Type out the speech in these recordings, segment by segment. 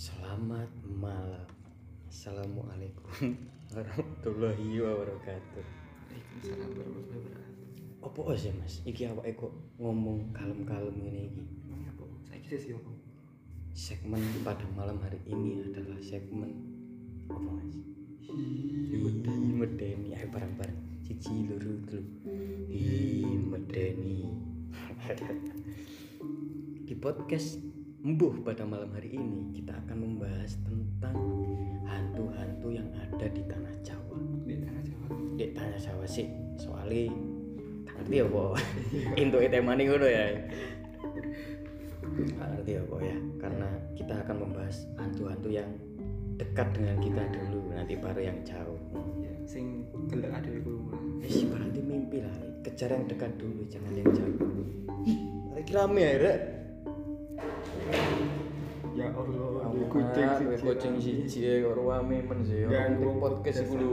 Selamat malam. Assalamualaikum warahmatullahi wabarakatuh. Waalaikumsalam warahmatullahi wabarakatuh. Apa sih mas? Iki awake kok ngomong kalem-kalem ini iki. Apa? Saya kira sih apa? Segmen pada malam hari ini adalah segmen apa mas? Hi medeni. Ayo bareng-bareng. Cici luru dulu. Hi medeni. Di podcast Embuh pada malam hari ini kita akan membahas tentang hantu-hantu yang ada di tanah Jawa. Di tanah Jawa. Di tanah Jawa sih, soalnya ngerti ya po. Untuk tema ngono ya. Ngerti ya po ya, karena kita akan membahas hantu-hantu yang dekat dengan kita dulu, nanti baru yang jauh. Ya, sing gelek ada iku. Eh, berarti mimpi lah, kejar yang dekat dulu, jangan yang jauh. Lagi rame ya, kucing siji. kucing siji ya kok rame men sih. Ganggu Ngomong podcast iku lho.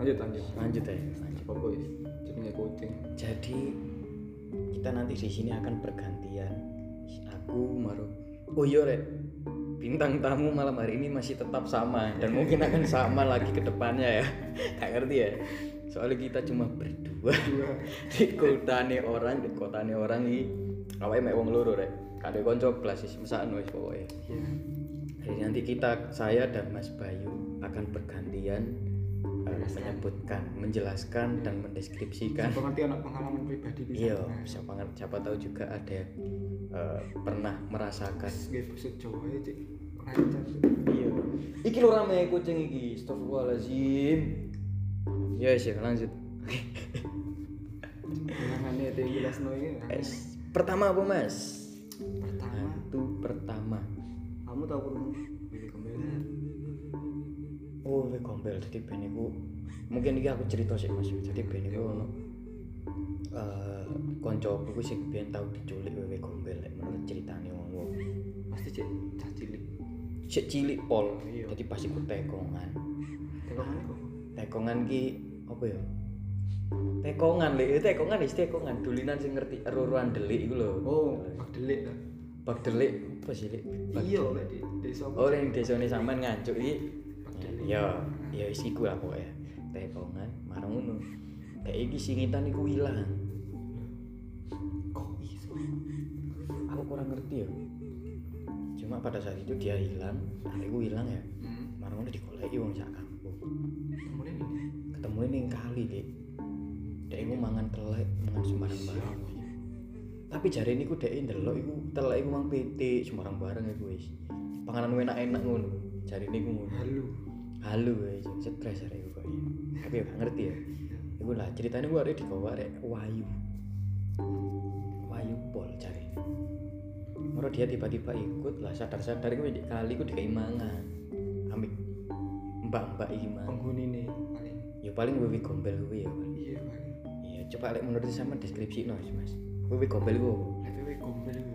Lanjut lanjut. Lanjut ya. Lanjut. Apa guys? Jenenge kucing. Jadi kita nanti di sini akan bergantian. Aku Maru. Oh iya Rek. Bintang tamu malam hari ini masih tetap sama dan mungkin akan sama lagi ke depannya ya. Gak ngerti ya. Soalnya kita cuma berdua Dua. di kotane orang, di kotane orang ini awake mek wong loro Rek. Kade konco kelas mesakno wis pokoke. Ya. Jadi nanti kita, saya dan Mas Bayu akan bergantian eh, menyebutkan, menjelaskan dan mendeskripsikan. Siapa ngerti anak pengalaman pribadi bisa. Iya, siapa ngerti, siapa tahu juga ada yang eh, pernah merasakan. Jawa ya, Cik. Lancar. Iya. Iki lho rame kucing iki. Astagfirullahalazim. Ya, sih lanjut. Ini. Es. Pertama apa, Mas? Pertama, Hantu pertama. kamu tahu kurung Billy Gombelan? Oh, we gombel. Jadi ben iku mungkin iki aku cerita sih Mas. Jadi ben iku ono eh kancaku ku sing biyen tau diculik wewe gombel lek menurut ceritane wong-wong. Pasti Cik, cah cilik. Sik cilik pol. Iya. Jadi pas iku tekongan. Tekongan. Tekongan ki apa ya? Tekongan lek, tekongan wis tekongan dulinan sing ngerti ero-eroan delik iku lho. Oh, bak delik. Bak delik apa sih lek? Iya, lek di desa. Oh, ning desane sampean ngancuk iki. Delik. Ya, ya wis iku lah pokoke. Tekongan marang ngono. Kayak iki singitan iku ilang. Kok iso? Aku kurang ngerti ya. Cuma pada saat itu dia hilang, iku hilang ya. Hmm. Marang ngono digoleki wong sak kampung. Kemudian ini. Ketemu ning kali, Dik. Dek iku mangan telek, mangan sembarang barang. Tapi jare niku dek ndelok iku telek iku mang pitik sembarang barang iku wis. Panganan enak-enak ngono. Jare niku ngono. Halo. halu guys stres hari itu kok tapi ya ngerti ya itu lah ceritanya gue ada di bawah ada Wayu Wayu pol cari Moro dia tiba-tiba ikut lah sadar-sadar di kali gue dikai mangan ambil mbak-mbak iki mang Penghuni nih ya paling wewe gombel ya Iya paling. Coba lek menurut sama deskripsi no mas wewe gombel gue LPW gombel itu.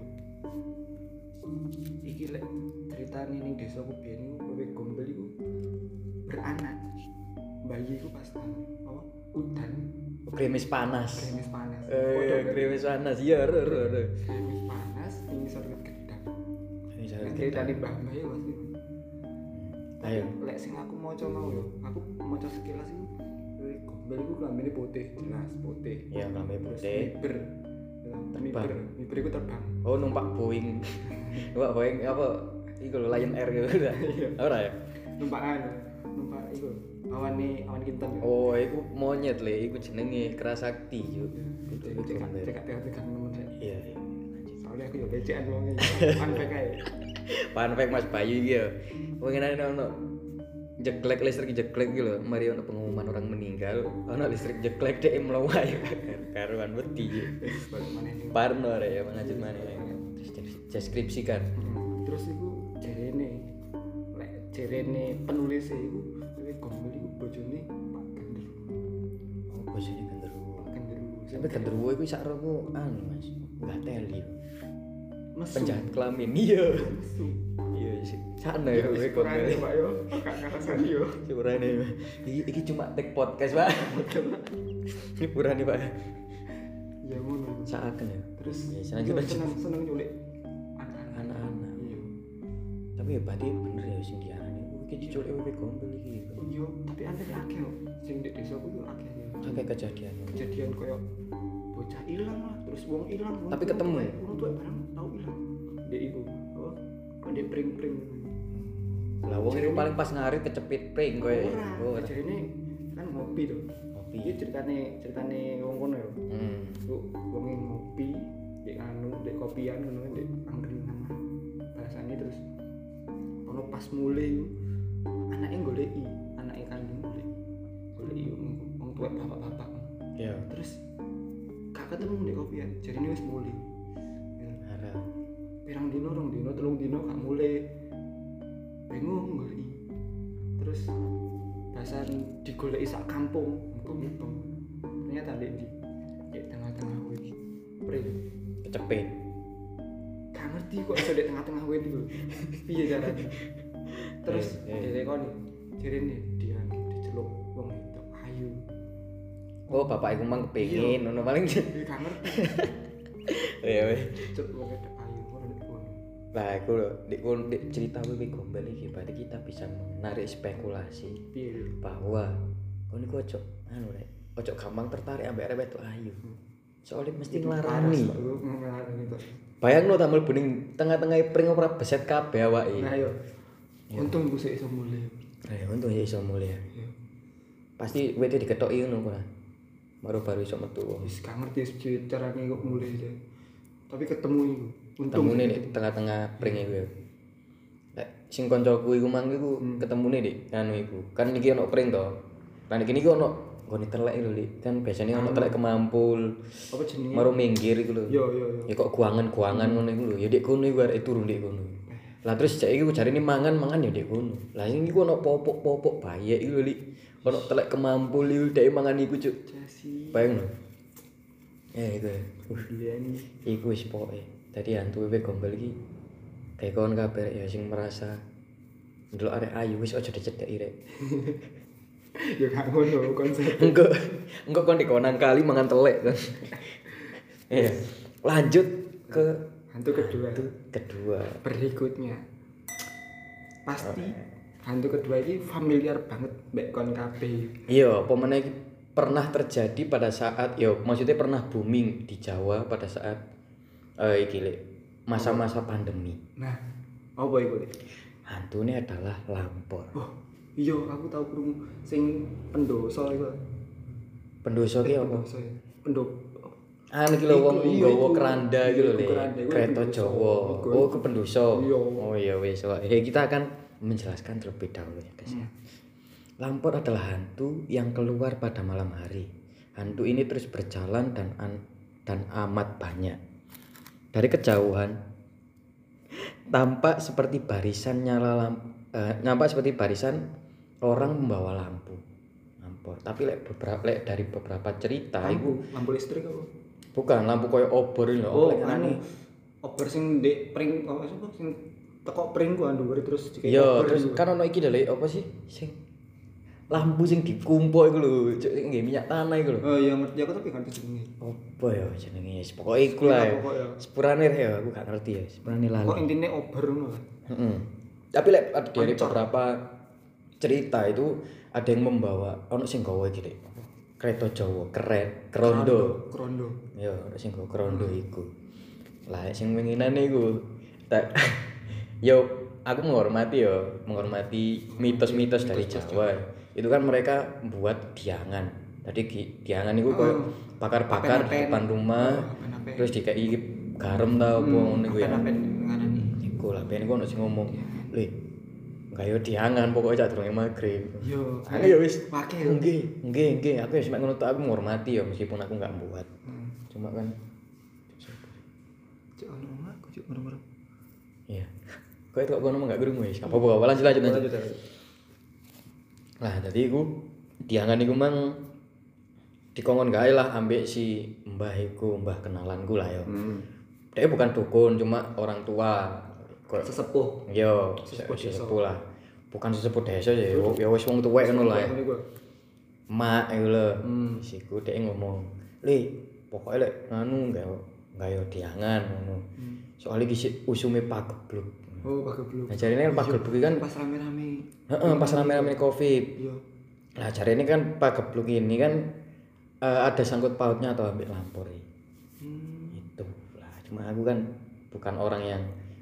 Iki lek cerita ning desa ku biyen wewe gombel iku beranak. Bayi iku pas apa? Udan, krimis panas gerimis panas. eh krimis panas iya ro ro ro Gerimis panas tinggi sorot gedang. Krimis Nah, panas. ceritane Mbah Mbah ya pasti. ayo Lek sing aku maca mau yo, aku maca sekilas wewe gombel iku klambine putih, jelas putih. ya Terus putih miber. Terbang. Miber, iku terbang. Oh numpak Boeing. numpak Boeing apa? Iku lho Lion Air gitu. Ora ya? numpak anu numpak iku awan nih awan kinten Oh, iku monyet le, iku jenenge Kerasakti yo. cek cek cek cek cek temen saya Iya, iya. Soalnya aku ya becean wong kan kayak Fun fact Mas Bayu iki yo. Pengen ono jeklek listrik jeklek gitu. Mari ono pengumuman orang meninggal, ono listrik jeklek dhek mlewai karuan nih Parno ya lanjut mana Terus deskripsikan. terus iku jerene lek jerene penulis iku kuwi gombel iku bojone Pak Genderu Oh, bosnya genderuwo. Pak Genderu Sampai genderuwo iku sak romo anu Mas. Enggak teli. Mesum. Penjahat kelamin. Iya. Iya sih sana ya gue kurangnya komen Pak yo. Kakak karasan yo. Purane iki iki cuma take podcast pak. Ini purane pak. Ya ngono. Seakan ya. Terus Ya, selanjutnya. yo seneng seneng nyulik anak-anak. Iya. Tapi ya berarti bener ya sing diarani. Iki diculik WP gombel iki Iya, tapi aneh akeh kok. Sing di desaku yo akeh ya. akeh kejadian. Kejadian koyo bocah ilang lah, terus wong ilang. wong Tapi tua- ketemu. Wong tua barang tau ilang. Dek iku. Apa? Kok dek pring-pring. lah wong itu paling pas ngarit kecepit pring Ora, oh jadi ini kan ngopi tuh. ngopi Iki ceritane ceritane wong kono yo. hmm Lu wong ngopi, dek anu, dek kopian ngono dek angkringan. Bahasane terus ono pas mulai anaknya goleki, anaknya kandung goleki. Goleki wong wong tua bapak-bapak. ya Terus gak ketemu dek kopian, jadi ini wis mulai. Ya, arah Pirang dino, rong dino, telung dino gak mulai. Bingung goleki. Terus bahasan digoleki sak kampung, mutung-mutung. Ternyata dek di di tengah-tengah wit. Pring. kecepit gak ngerti kok iso di tengah-tengah wit itu piye caranya terus Eh, eh. nih jadi nih dia oh bapak iku mang kepengin ngono paling. Dia gak ngerti. Ya weh. Diceluk wong ayu Nah, aku lho, di, di cerita WP Gombel iki berarti kita bisa menarik spekulasi piye bahwa kau ini ojo anu rek, ojo gampang tertarik ambek arek wedok ayu. Soalnya mesti ngelarani. Bayang lo tampil bening tengah-tengah pring ora beset kabeh awake. nah yo untung gue iso mulai Eh, untung ya iso mulia. Iya. Pasti wete diketoki ngono ora. Baru-baru iso metu. wis gak ngerti sih caranya kok mulai deh tapi ketemu itu untung Ketemune di tengah-tengah pring iku. ya. Lek sing kancaku iku mang iku ketemune di anu iku. Kan iki ono pring to. Lah iki iki ono nggone telek lho, Lik. Kan biasanya ono telek kemampul. apa jenenge Maro minggir iku lho. yo yo yo Ya kok guangan-guangan ngono iku lho. Ya dek kono iku arek turun dek kono. Lah terus cek iku jarine mangan-mangan ya dek kono. Lah sing iku ono popok-popok bayek iku lho, Lik. Ono telek kemampul iku dek mangan iku, Cuk. Bayang lho. Eh iku. ya. Uh, iku wis pokoke. Dadi hantu wewe gombel iki kayak kawan kabeh ya sing merasa ndelok arek ayu wis aja dicedeki rek. ya gak ngono konsep Engko engko kon dikonan kali mangan telek kan. Iya. Lanjut ke hantu kedua hantu kedua. berikutnya pasti hantu kedua ini familiar banget mbak kon kabeh Iya, iki pernah terjadi pada saat yo maksudnya pernah booming di Jawa pada saat eh iki Lek, masa-masa pandemi. nah apa itu Lek? Hantu ini adalah lampor. oh iya aku tahu krungu sing pendoso itu Pendoso ki apa? pendoso pendok Ah iki lho wong Iku, iya, nggawa iku. keranda Iya, gitu lho. iku iku Kereta. Jawa. Iku. Oh, ke pendoso. Iya. Oh iya wis. Wah, eh, kita akan menjelaskan terlebih dahulu ya, guys. ya. Lampor adalah hantu yang keluar pada malam hari. Hantu ini terus berjalan dan an- dan amat banyak. Dari kejauhan tampak seperti barisan nyala lampu, nampak seperti barisan orang membawa lampu. Lampor. Tapi lek beberapa lek dari beberapa cerita itu lampu lampu listrik apa bukan lampu koyo obor ini lho. oh anu anane. oper sing dek pring apa sih sing teko pring ku andu terus dikek Iya, oper terus kan ono iki lho apa sih sing lampu sing dikumpul iku lho, cuk nggih minyak tanah iku lho. oh iya ngerti aku tapi ganti jenenge Apa ya jenenge? Pokoke iku lah. ya. pokoknya. Sepurane ya aku gak ngerti ya, sepurane lali. kok intinya oper ngono Heeh. Tapi lek ada dari beberapa cerita itu ada yang membawa ono sing gawa iki. Kereta Jawa, keren, kerondo. krondo Ya, ono sing gawa kerondo iku. Lah sing winginan iku tak yo aku menghormati yo, menghormati mitos-mitos dari Jawa. Itu kan mereka buat diangan. Tadi diangan itu koyo bakar-bakar di depan rumah, apen-apen. terus dikai garam ta apa ngono iku ya. Iku lah ben iku ono sing ngomong, "Le, gayo diangan pokoknya cak durunge maghrib." yo Aku ya wis Pakai. Nggih, nggih, nggih. Aku ya cuma ngono tok, aku menghormati ya meskipun aku nggak buat. Hmm. Cuma kan cek ono aku cek ono Iya. Kok itu kok ngomong gak krungu wis. Apa apa lanjut lanjut lanjut. Lah dadi iku diangan iku mang dikongkon gawe lah ambek si mbah iku, mbah kenalanku lah yo. hmm. Dia bukan dukun, cuma orang tua. Kok sesepuh yo Sesepuh sesepuh lah. Bukan sesepuh desa ya, yo ya wis wong tuwek ngono lah. Mak iku lho. Hmm. Siku dhek ngomong, "Le, pokoke lek anu gawe gawe diangan ngono." Hmm. Soalnya iki sik usume pagebluk. Oh, pagebluk. Nah, jarine kan iki kan Pas rame-rame. heeh pas rame-rame Covid. Iya. Lah jarine kan pagebluk ini kan eh, ada sangkut pautnya atau ambil lampor. Hmm. itu lah cuma aku kan bukan orang yang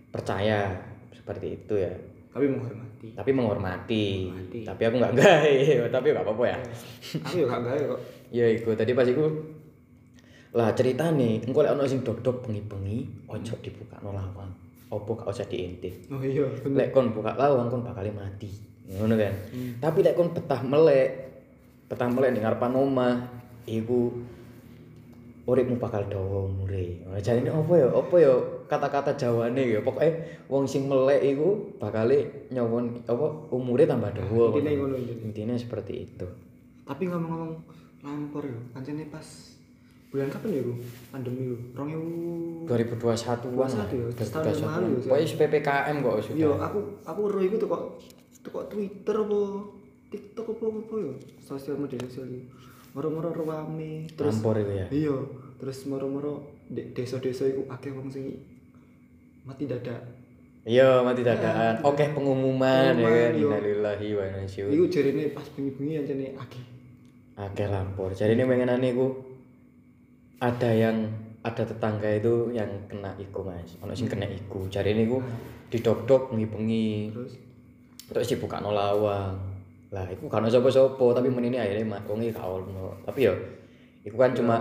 percaya seperti itu ya Tapi menghormati. tapi menghormati, Menghormati. tapi aku nggak gawe tapi nggak apa-apa ya Aku ya gak gawe kok. ya iku tadi pas iku lah cerita nih engko lek ono sing dok-dok bengi-bengi ojo dibuka no lawang opo gak usah diintip. Oh iya, bener. lek kon buka lawang kon bakal mati. Ngono kan? Hmm. tapi lek kon betah melek betah melek ning ngarepan omah iku uripmu bakal dawa umure. Nah, jarine opo ya? Opo ya kata-kata jawane ya? Pokoke wong sing melek iku bakal nyawon apa umure tambah dawa. Intine ngono. intine. seperti itu. Tapi ngomong-ngomong lampor yo, kancane pas bulan kapan ya, Bu? Pandemi yo. 2000 2021 an 21 ya, setahun yang lalu ya, pokoknya PPKM kok sudah Yo, aku aku ro iku tuh kok tuh kok Twitter apa TikTok apa apa yo, sosial media sosial iki. Moro-moro rame terus Lampor itu ya iya, terus moro-moro di desa-desa iku akeh wong sing mati dadak. iya mati dadakan oke pengumuman ya Pengumuman, kan iya. innalillahi wa inna ilaihi Iku jarine pas bengi-bengi ancane akeh. Akeh lampor. Jadi ini pengenane iku ada yang ada tetangga itu yang kena iku mas. Ono sing kena iku. Jadi ini iku didok-dok bengi-bengi. Terus Terus dibuka no lawang. Lah iku kan sapa-sapa tapi menini akhirnya mak wong gak ono. Tapi yo iku kan cuma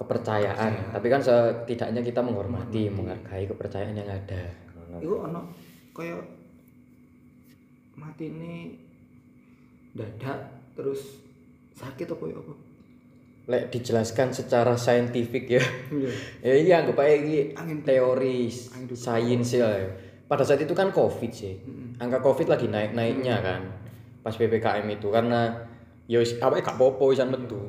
kepercayaan. Tapi kan setidaknya kita menghormati, menghargai kepercayaan yang ada. Iku ono kaya matine dadak terus sakit apa ya apa? Lek dijelaskan secara saintifik ya. Iya. ya iya anggap aja ini Angin teoris Angin sains ya. Pada saat itu kan covid sih. Angka covid lagi naik naiknya kan pas ppkm itu. Karena ya apa gak popo wisan metu.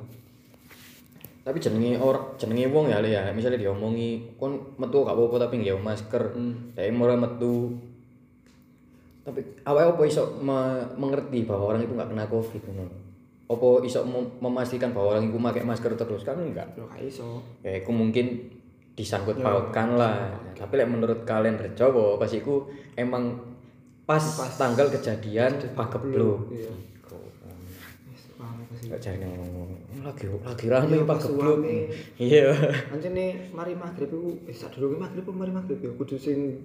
Tapi jenenge or jenenge wong ya Le, ya misalnya diomongi kon metu gak popo tapi nggak masker Hmm. saya mulai metu. Tapi awalnya apa iso me- mengerti bahwa orang itu nggak kena covid ngono apa iso mem- memastikan bahwa orang itu pakai masker terus? Kan enggak. Yo gak iso. ya itu mungkin disangkut pautkan lah. tapi lek menurut kalian rejowo pas iku emang pas, tanggal kejadian pagebluk Iya. Pas Gak cari ngomong lagi lagi rame pas pagebluk iya. Ancene mari maghrib iku eh sadurunge maghrib apa mari maghrib? Ya kudu sing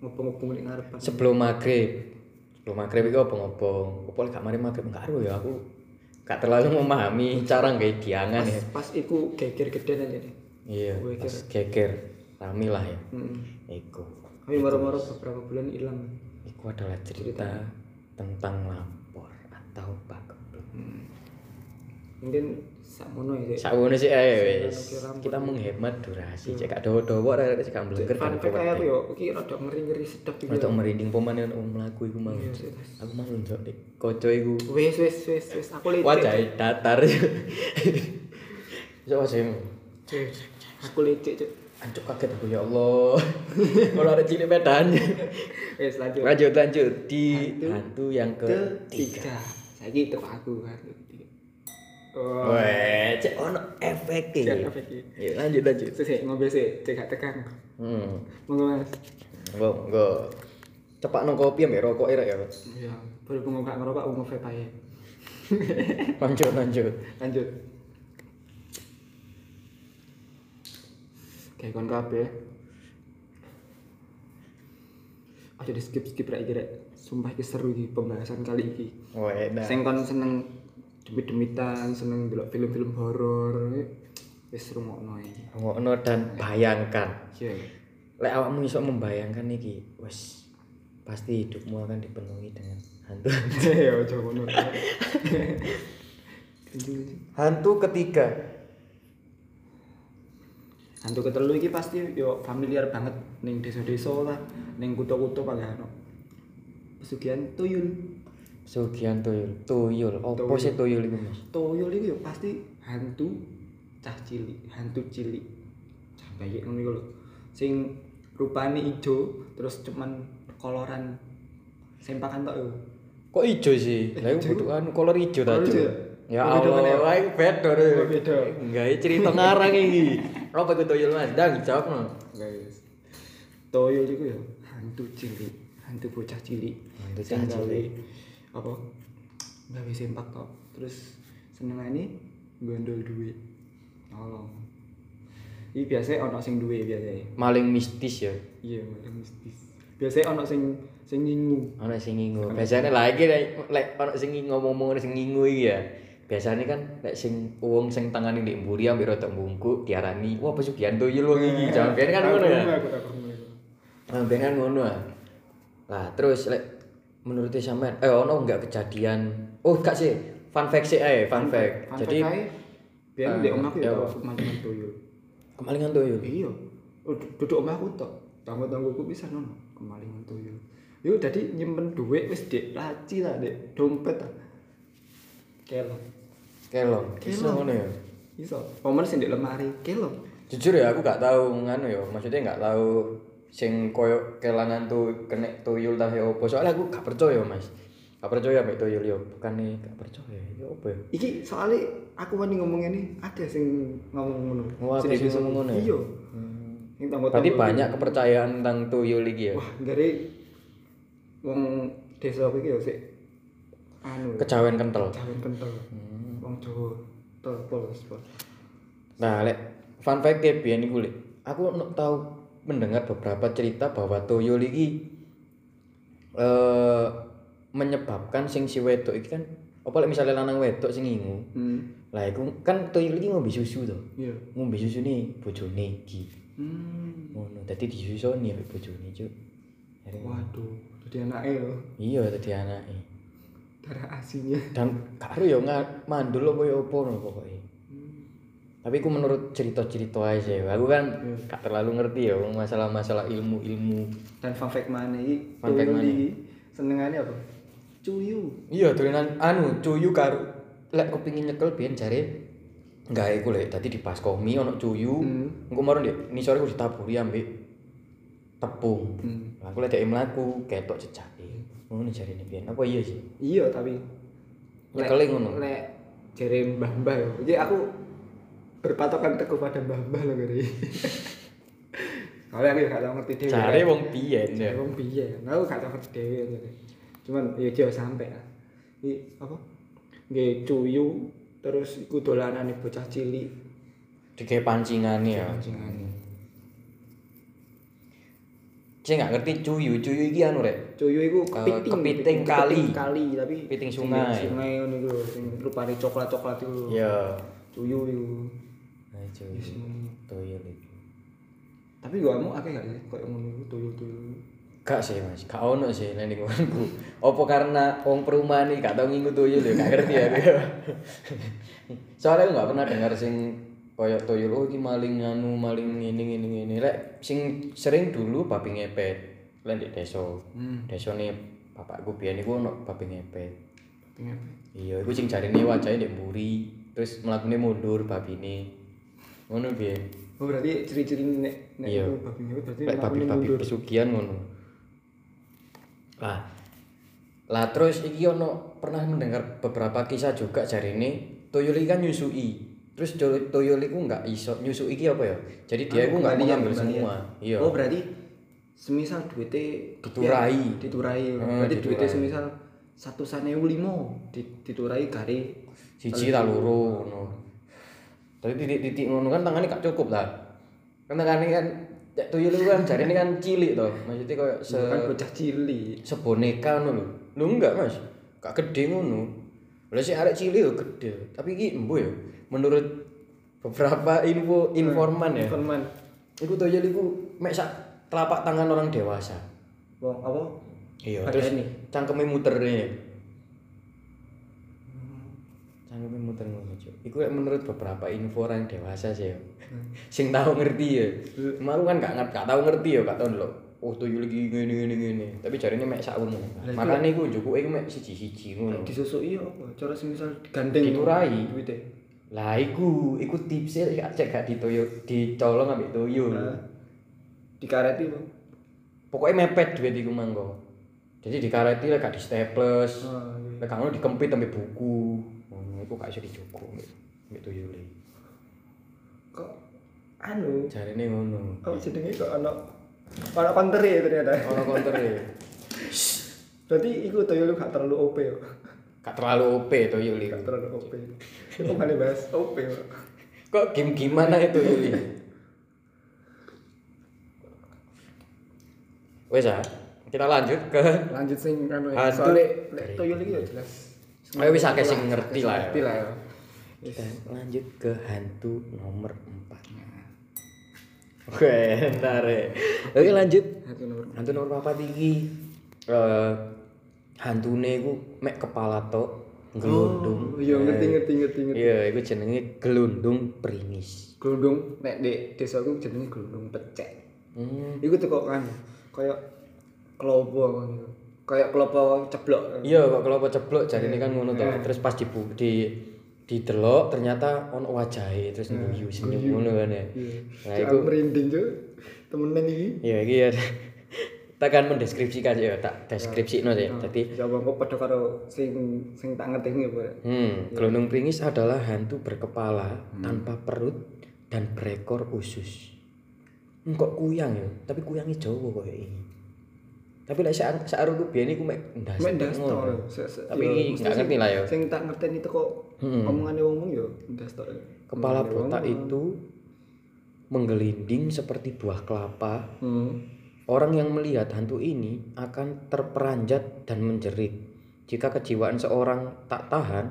ngobong-ngobong ning ngarepan. sebelum maghrib. Sebelum maghrib itu ngobong apa lek gak mari maghrib? Enggak aruh ya aku gak terlalu memahami cara nggak diangan ya Pas iku geger gede aja nih. iya Gue pas geger rame lah ya Heeh. iku Tapi moro-moro beberapa bulan hilang. Itu adalah cerita tentang lampor atau pagebluk. Mungkin sakmono ya. Sakmono sih ae wis. Kita menghemat durasi. Cek gak dawa-dawa rek cek gak mlengker fact kayak aku yo, iki rada ngeri-ngeri sedap iki. Untuk merinding pemanen om mlaku iku mau. Iya. Aku mau njok dik koco iku. Wes wes wes wes aku lecet. Wajahe datar. Iso wajah Cek, Aku lecet, Cuk. Ancuk kaget aku ya Allah. Kalau ada cilik medan. Wes lanjut. Lanjut lanjut di Hantu hantu yang ketiga. Saiki itu aku kan. Oh. Weh, cek ono efektif. Cek efektif. Ya, lanjut lanjut. Sik ngombe sik, cek gak tekan. Hmm. Monggo Mas. Enggak, enggak. Cepak nang kopi ambek rokok ya. Iya, baru pengen gak ngerokok aku nge-vape aja. Lanjut, lanjut. Lanjut. Kayak kon kabeh. Aja di skip skip rek iki rek. Sumpah iki seru iki pembahasan kali iki. Oh, enak. Sing kon seneng demit-demitan, seneng delok film-film horor. Wis rungokno iki. Ngono dan bayangkan. Iya. Lek awakmu iso membayangkan iki, wes pasti hidupmu akan dipenuhi dengan hantu. Ya ojo ngono. hantu ketiga. Hantu ketelu iki pasti yo familiar banget ning desa-desa lah, ning kutha-kutha paling ono. Pesugihan tuyul. Sugihan tuyul, tuyul. Opo Tuyul. sih tuyul iku, Mas? Tuyul itu ya pasti hantu cah cilik, hantu cilik. Cah bayi ngono iku lho. Sing rupane ijo terus cuman koloran sempakan tok yo. Kok ijo sih? Lah iku butuhan kolor ijo ta. Ya Oh? Allah, iku beda. Oh, beda. Enggak, cerita ngarang iki. Apa iku tuyul, Mas? Dang, jawabno. Guys. Tuyul itu ya hantu cilik, hantu bocah cilik Hantu Sing cah gawe cilik. Apa? Gawe sempak tok terus senengane gondol duit. Nolong. Iki biasanya ono sing duwe biasanya. Maling mistis ya? Iya malah mistis. Biasanya ono sing sing ngingu. Ana sing ngingu. Biasanya lagi lek lek ana sing ngomong-ngomong sing ngingu iki ya. Biasanya kan lek sing wong sing tangane ndek mburi ambek rada bungkuk diarani wah pesugihan tuyul wong iki. Jangan ben kan ngono ya. Nah, kan ngono ah. Lah terus lek menurut sampean eh ono enggak kejadian? Oh gak sih. Fun fact sih eh fun fact. Fun jadi fact ae, biyen Ah, ndek omahku ya ya mangan tuyul kemalingan tuyul iya. Oh, du- duduk omahku tok. Tangga-tanggaku bisa nono kemalingan tuyul yo dadi nyimpen duit wis dek laci lah dek dompet lah kelong. Kelong. Kelong. ngono ya? Iso. Momen sing dek lemari kelong. Jujur ya aku gak tahu nganu ya. Maksudnya gak tahu sing koyo kelangan tuh kena tuyul ta ya opo soalnya aku gak percaya mas. Gak percaya ambek tuyul yo bukan nih gak percaya ya opo ya? Iki soalnya aku wani ngomong ini ada sing ngomong ngono. Wah, ada sing ngomong ngono ya? iya. Tangga-tangga berarti banyak kepercayaan tentang tuyul iki ya? Wah dari wong desa aku iki ya sik. Anu. Kejawen kental. Jawen kental. Wong Jawa. Tepol spot Nah, lek fun fact e biyen iku lek. Aku no- tahu mendengar beberapa cerita bahwa tuyul iki eh menyebabkan sing si wedok iki kan apa misalnya lanang wedok sing ngingu. hmm Lah iku kan tuyul iki ngombe susu to. iya Ngombe susu nih bojone iki. hmm Ngono, dadi disusoni ambek bojone, Cuk. Waduh jadi anaknya loh Iya dadi anake. darah asinnya Dan karo yo mandul apa yo apa ngono pokoke. Tapi aku menurut cerita-cerita aja, aku kan gak terlalu ngerti ya masalah-masalah ilmu-ilmu dan fun fact mana ini Fun fact mana? senengannya apa cuyu Iya, dolanan anu cuyu karo lek kepengin nyekel biyen jare gawe iku lek dadi di baskomi ono cuyu. Hmm. Engko maro ndek nisore ku ditaburi ambek tepung. hmm. Aku lek dhek mlaku ketok jejake. Ngono jarene biyen. Apa iya sih? iya tapi Nyekele ngono. lek jere mbah-mbah yo jadi aku berpatokan teguh pada mbah-mbah loh gini kalau aku gak tau ngerti dewe Jare wong biyen ya. wong piye aku gak tau ngerti jadi. cuman ya dia sampai lah iki apa nggih cuyu terus iku dolanane bocah cilik Digawe pancingane ya. pancingane Saya nggak ngerti cuyu, cuyu iki anu rek. cuyu iku Ke- kepiting kepiting kali. kali tapi Kepiting sing- sungai. sungai ngono iku sing rupane coklat-coklat iku lho. Iya. cuyu iku Nah, cuyu. Yes, ngono. Tuyul iki. tapi gua mau akeh gak sih koyo ngono iku tuyul-tuyul Gak sih mas, gak ono sih nek ning nggonku. Apa karena wong perumahan iki gak tau ngingu tuyul ya, gak ngerti ya. Soalnya gak pernah dengar sing koyo tuyul oh iki maling anu, maling ngene ngene ngene. Lek sing sering dulu babi ngepet. Lek di desa. hmm Desane bapakku biyen iku ono babi ngepet. pengen Iya, iku sing jarine wajahe ndek mburi, terus mlakune mundur babine. Ngono biyen. Oh berarti ciri-ciri nek nek Iya. babi ngepet berarti Lek babi-babi mundur. pesugihan ngono. Lah. Lah terus iki ono pernah mendengar beberapa kisah juga jarine tuyul iki kan nyusui. Terus tu- tuyul iku enggak iso nyusui iki apa ya? Jadi dia iku enggak Kembalian, mengambil semua. Iya. Oh berarti semisal duitnya Diturai. ya, diturai. Hmm, berarti diturai. duitnya semisal satu sanewu limo di, diturai gare Siji ta loro ngono. Tapi titik-titik ngono kan tangannya gak cukup lah. Kan tangannya kan ya, tuyul itu kan jarine kan cilik toh. Maksudnya koyo se kan bocah cilik. seboneka ngono lho. Lho enggak, Mas. Gak gede ngono. Lah sih arek cilik yo gede. Tapi iki embo ya. Menurut beberapa info informan ya. Informan. Iku tuyul iku mek sak telapak tangan orang dewasa. Wong apa? Iya, terus cangkeme muter nih. Cangkeme muter ngono, Cuk. Iku menurut beberapa info orang dewasa sih ya. Sing tahu ngerti ya. Malu kan gak ngerti, gak tahu ngerti ya, gak tahu lho. Oh, tuyul iki ngene ngene ngene. Tapi jarine mek sak umum. Lah, iku- Makane iku njukuke iku mek siji-siji ngono. Disusui apa? Cara semisal digandeng Diturai. duitnya. Lah iku, iku tipsnya gak cek gak ditoyo dicolong ambek tuyul. Nah, dikareti apa? Pokoknya mepet duit iku mangko. Jadi dikareti lek gak di staples. Ah, iya. Lek ngono dikempit sampai buku. Iku gak iso dicukur mbek mbek tuyule. Kok anu? Jarine ngono. Apa jenenge kok ana ana kontere ternyata. Ono kontere. Berarti iku toyo lu gak terlalu OP yo. Gak terlalu OP tuyul Gak terlalu OP. Kok malah bahas OP yo. Kok game gimana itu Yuli? Wes ah, kita lanjut ke Lanjut sing anu Hantu. soalnya lek toyo iki yo jelas. Ayo wis akeh sing ngerti lah ya. Ngerti lah ya. kita lanjut ke hantu nomor 4 Oke, ntar ya. Oke lanjut. Hantu nomor Hantu nomor papat iki eh hantune iku mek kepala tok gelundung. Oh, iya ngerti ngerti ngerti ngerti. Iya, iku jenenge gelundung pringis. Gelundung nek di desa ku jenenge gelundung pecek. Hmm. Iku tuh kok kan kayak klopo ngono. Kayak klopo ceblok. Iya, kok kalau ceblok jarine kan ngono to. Terus pas dibu di didelok ternyata ono wajahe terus nguyu senyum ngono kan ya. Nah, Nah, iku merinding tuh temenan iki. ya iki ya. Kita akan mendeskripsikan ya, tak deskripsikno ya. Jadi Coba kok padha karo sing sing tak ngerti Pak. Hmm, gelundung pringis adalah hantu berkepala tanpa perut dan berekor usus. Hmm, kok kuyang ya? Tapi kuyangnya Jawa kok ini. Tapi lek sak sak aruku biyen iku mek ndas. Se- Tapi nggak ngerti lah ya. Sing tak ngerteni itu kok omongane wong-wong yo ndas. Kepala botak itu menggelinding seperti buah kelapa. Hmm. Orang yang melihat hantu ini akan terperanjat dan menjerit. Jika kejiwaan seorang tak tahan,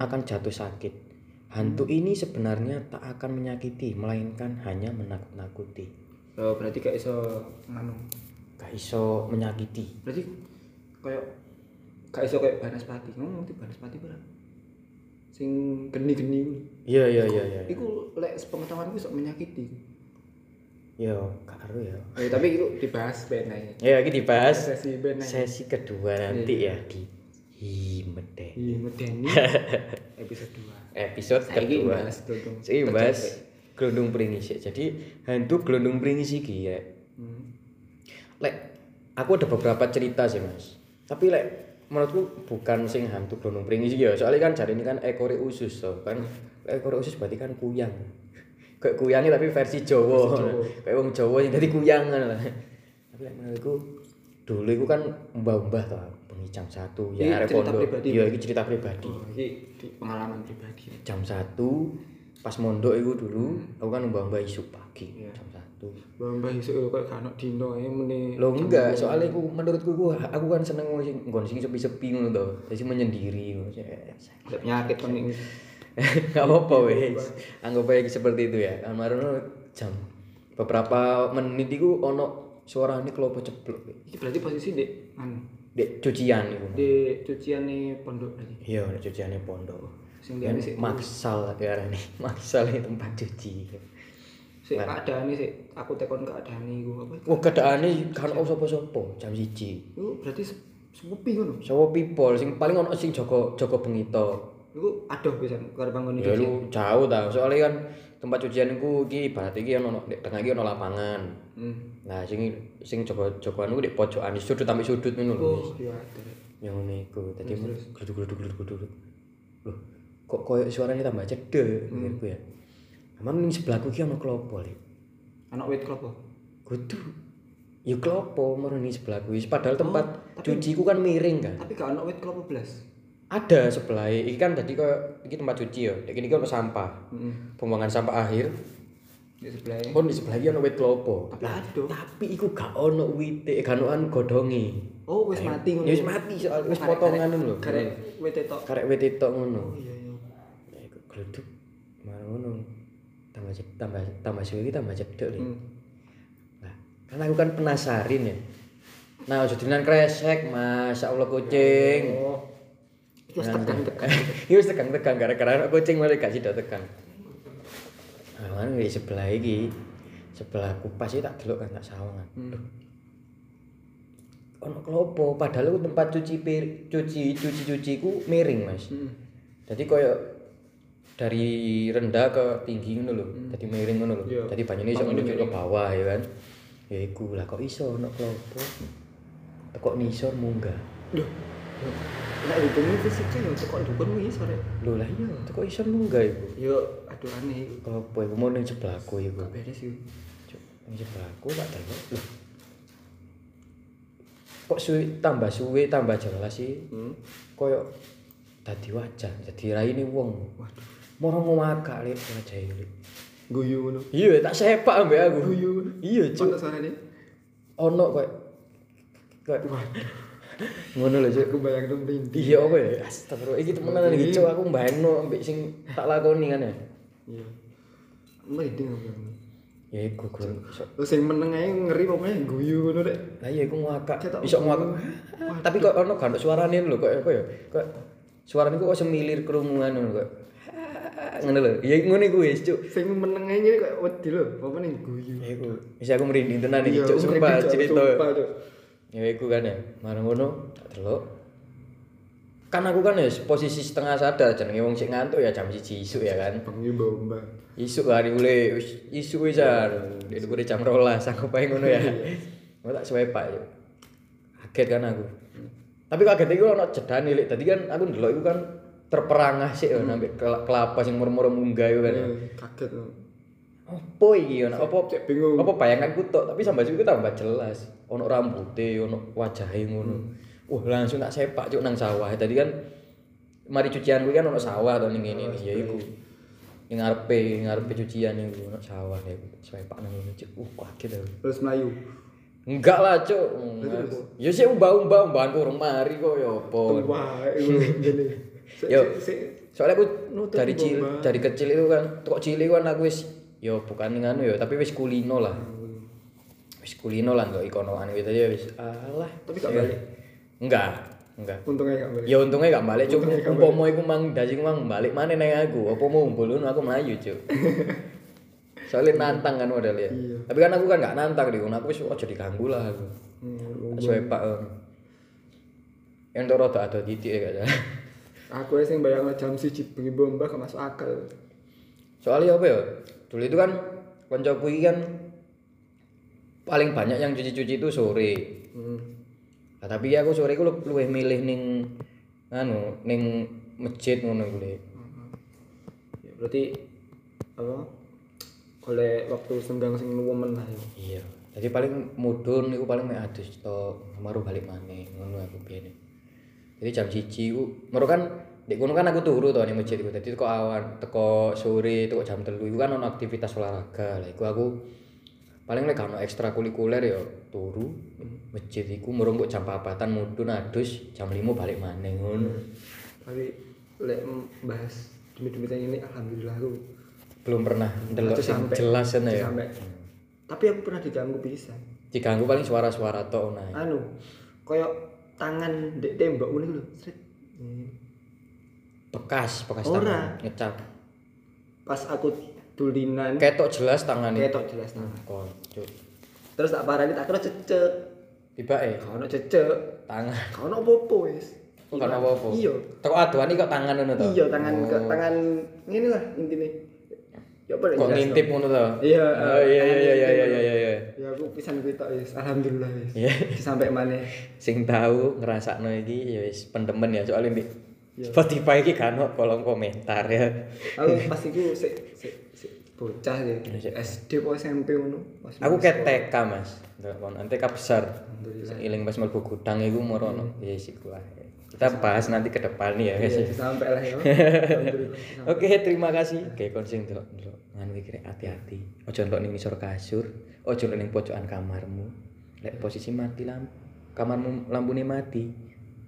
akan jatuh sakit. Hantu ini sebenarnya tak akan menyakiti, melainkan hanya menakut-nakuti. Oh, berarti gak iso nganu. Gak iso menyakiti. Berarti kayak gak iso kayak Banaspati. Ngomong ngerti Banaspati ora? Sing geni-geni. Iya iya iya iya. Iku lek sepengetahuanku iso menyakiti. Yo, gak karo ya. Eh, tapi itu dibahas benai. Ya, ini dibahas Sesi benai. sesi kedua nanti ya di Himede. Iya, medeni episode 2. Episode kedua. Saya bahas gelundung pringis. Jadi hantu gelundung pringis iki ya. Hmm. Lek aku ada beberapa cerita sih mas. Tapi lek menurutku bukan sing hantu gelundung pringis ya. Soalnya kan jari ini kan ekore usus so kan. Ekore usus berarti kan kuyang. Kayak kuyangnya tapi versi Jawa. Kayak wong Jawa yang dari kuyang kan lah. Tapi lek menurutku dulu itu kan mbah-mbah tuh bengi jam satu Ini ya arek cerita pribadi, Iya, iki cerita pribadi. Oh, ini di pengalaman pribadi. Jam satu pas mondok itu dulu aku kan mbah-mbah isu pagi Iya. jam Mbah iso yo kayak gak ono dino ya meni. lo enggak soalnya aku menurutku aku, aku kan seneng sing nggon sing sepi-sepi ngono to jadi menyendiri penyakit kan ini. nggak apa-apa wes. Anggap aja seperti itu ya. Kemarin jam beberapa menit itu ono suara ini kelopo ceplok. Iki berarti posisi di anu? Dek cucian itu di cucian nih pondok berarti. iya dek cuciannya pondok. Sing di dan sih. maksal ya ini. Maksal tempat cuci Sik keadaan nih sik aku tekon keadaan nih gua apa? wah keadaannya kan oh sopo-sopo jam siji Iku berarti se- sepupi ngono. Sopo people sing paling ono sing Joko Joko Bengito. Iku adoh pisan karo bangun Ya iki. lu jauh ta. Soalnya kan tempat cucian iku iki ibarat iki ono nek tengah iki ono lapangan. Hmm. Nah, sing sing Joko Jokoan iku di pojokan sudut sampai sudut ngono lho. Oh, iya ada. Yang ngene iku. Dadi gluduk-gluduk gluduk-gluduk. Loh, kok koyo suaranya tambah cedek gitu ya. Aman ning sebelahku iki ono klopo, Lek. Anak wit klopo. Kudu. Ya klopo maro ning sebelahku. Padahal tempat cuciku kan miring kan. Tapi gak anak wit klopo blas. ada sebelah iki kan tadi kok iki tempat cuci ya iki kan ono sampah Heeh. pembuangan sampah akhir Di sebelahnya. pun di sebelah iki ono wit klopo Tapi adoh. tapi iku gak ono wite gak ono anu godhonge Oh, wis mati ngono. ya wis mati soal wis potongan lho Karek wit tok. karek wit tok ngono Oh iya iya. ya iku gluduk marang ngono tambah tambah tambah suwe iki tambah cedek Hmm. nah kan aku kan penasarin ya nah ojo dinan kresek mas ya Allah kucing Oh. Wis tekan-tekan. Iya wis tegang-tegang gara-gara kucing malah gak sida tegang. Ah, kan di sebelah iki sebelah kupas iki tak delok kan tak sawangan. Hmm. Ono klopo padahal aku tempat cuci cuci cuci cuci ku miring, Mas. Hmm. Jadi koyo dari rendah ke tinggi ngono lho. Jadi miring ngono lho. Iya. Jadi banyune iso menuju ke bawah ya kan. Ya iku lah kok iso ono klopo. Kok nisor munggah. Duh. Nek hubungi fisiknya yo kok dukun kuwi sore. Lho lah iya, kok iso munggah iku. Yo aduh aneh iku. Klopo iku mau ning sebelahku iku. Gak beres iku. Cuk, Yang sebelahku tak delok. Kok suwe tambah suwe tambah jelas sih Hmm. koyo dadi wajah dadi raine wong Waduh. Moro ngwakak lek wajah iki Guyu ngono. iya tak sepak ambek aku. Guyu. iya cuk. Ono suarane. ono koyo. Koyo. Ngono lho cuk. Aku bayang dong merinding. iya apa ya? Astagfirullah. Iki temenan iki cuk. Aku mbayangno ambek sing tak lakoni kan ya? Iya. Merinding aku. ya iku gur Terus sing meneng ae ngeri pokoknya guyu ngono rek. lah iya iku ngwakak Ketok iso ngwakak Waduh. tapi kok ono ono suarane lho kok apa ya kok suarane kok semilir kerungungan ngono kok ngono lho. Ya ngono iku wis cuk. Sing meneng ae kayak wedi lho, apa ning guyu. ya iku. Wis aku merinding tenan iki Iya, cuk. sumpah cerita. ya iku kan ya marang ngono tak delok. Kan aku kan ya posisi setengah sadar jenenge wong sik ngantuk ya jam 1 isuk ya kan. Bengi bomba. isuk hari wis isuk wis jar di dhuwur jam 12 aku pae ngono ya. Mau tak sewepak yo kaget kan aku. Tapi kaget iku ono jedane lek. Tadi kan aku ndelok iku kan terperangah sih yo nambah kelapa sing murmur munggah iku kan. Ya. Eh, Kaget. Apa iki ono apa Cek bingung. apa bayanganku tok? Tapi sampai siku tambah jelas. Ono rambute ono wajahe ngono. Wah langsung tak sepak cuk nang sawah. Tadi kan mari cucian kuwi kan ono sawah to ning ngene iki ya iku. Ning ngarepe ngarepe cucian iku ono sawah ya iku. Sepak nang ngono cuk. Uh kaget aku. Terus melayu. enggak lah cuk. Ya sih umbah-umbah umbahanku urung mari kok ya apa. Iku ngene. Yo. soalnya aku dari cil dari kecil itu kan kok cilik kan aku wis yo bukan nganu yo tapi wis kulino lah. Wis kulino lah enggak ikonoan gitu ya wis alah. Tapi gak balik? enggak enggak. Untungnya gak balik. ya untungnya gak balik gak umpama iku mang dasi mang balik mana neng aku. Apa mau umpul ngono, aku melayu cuk. Soalnya nantang kan modal ya. Iya. tapi kan aku kan gak nantang di aku wis aja diganggu lah aku. Hmm, sesuai pak yang toro ada titik ya Aku sing bayang jam siji bengi bomba gak masuk akal. soalnya apa ya dulu itu kan koncoku iki kan paling banyak yang cuci-cuci itu sore Hmm. nah, tapi aku sore aku lu- luwih milih ning anu ning masjid ngono Le. Ya, berarti apa? Oleh waktu senggang sing nuwemen lah ya. iya jadi paling mudun iku paling mek adus to maru balik maneh ngono aku biyen jadi jam siji iku mero kan di kono kan aku turu to ning masjid iku dadi teko awan teko sore teko jam 3 iku kan ono aktivitas olahraga. Lah iku aku paling lek ono ekstrakurikuler ya turu masjid iku murung kok jam 4-an mudun adus jam 5 balik maneh ngono. Tapi lek bahas demi-demi ini alhamdulillah aku belum pernah ndelok sing jelas ya. sampai. Tapi aku pernah diganggu bisa. diganggu paling suara-suara tok nah. Anu, koyok tangan dek tembok ngono lho. Sret. Hmm. bekas bekas Ora. tangan ngecap Pas aku dulinan ketok jelas tangan ketok jelas tangan. koncut Terus tak parani tak kira cecek. tiba eh Kau ono cecek. tangan Kau ono apa-apa wis. kok gak apa-apa Iya. teko aduan kok tangan ngono to Iya, tangan Oh. tangan ngene lah intine. Apa kok ngintip ngono to Iya, oh iya iya iya iya iya iya iya Ya aku pisan kuwi tok wis. Alhamdulillah wis. Iya. Sampai mana? sing tahu ngerasakno iki ya wis pendemen ya soalnya di Iya. Spotify iki kan kolom komentar ya Aku pas iku sik sik sik bocah ya. Sik. SD apa SMP ngono. Aku sekolah. TK mas TK besar iling pas mlebu gudang iku morono ya iku lah kita bahas nanti ke depan nih ya guys Iya, sampai lah ya. Oke, terima kasih. Oke, kon sing delok delok nganu iki rek hati-hati. Ojo ndelok ning ngisor kasur, ojo ndelok ning pojokan kamarmu. Lek posisi mati lampu, kamarmu lampune mati,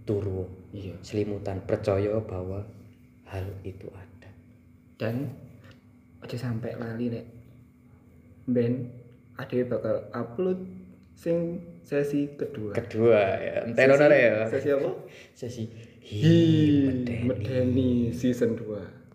turu. Iya. Selimutan percaya bahwa hal itu ada. Dan aja sampai lali nek. Ben ade bakal upload sing sesi kedua. Kedua ya, enterono rek ya. Sesi apa? Sesi Hi, medeni. Medeni season 2.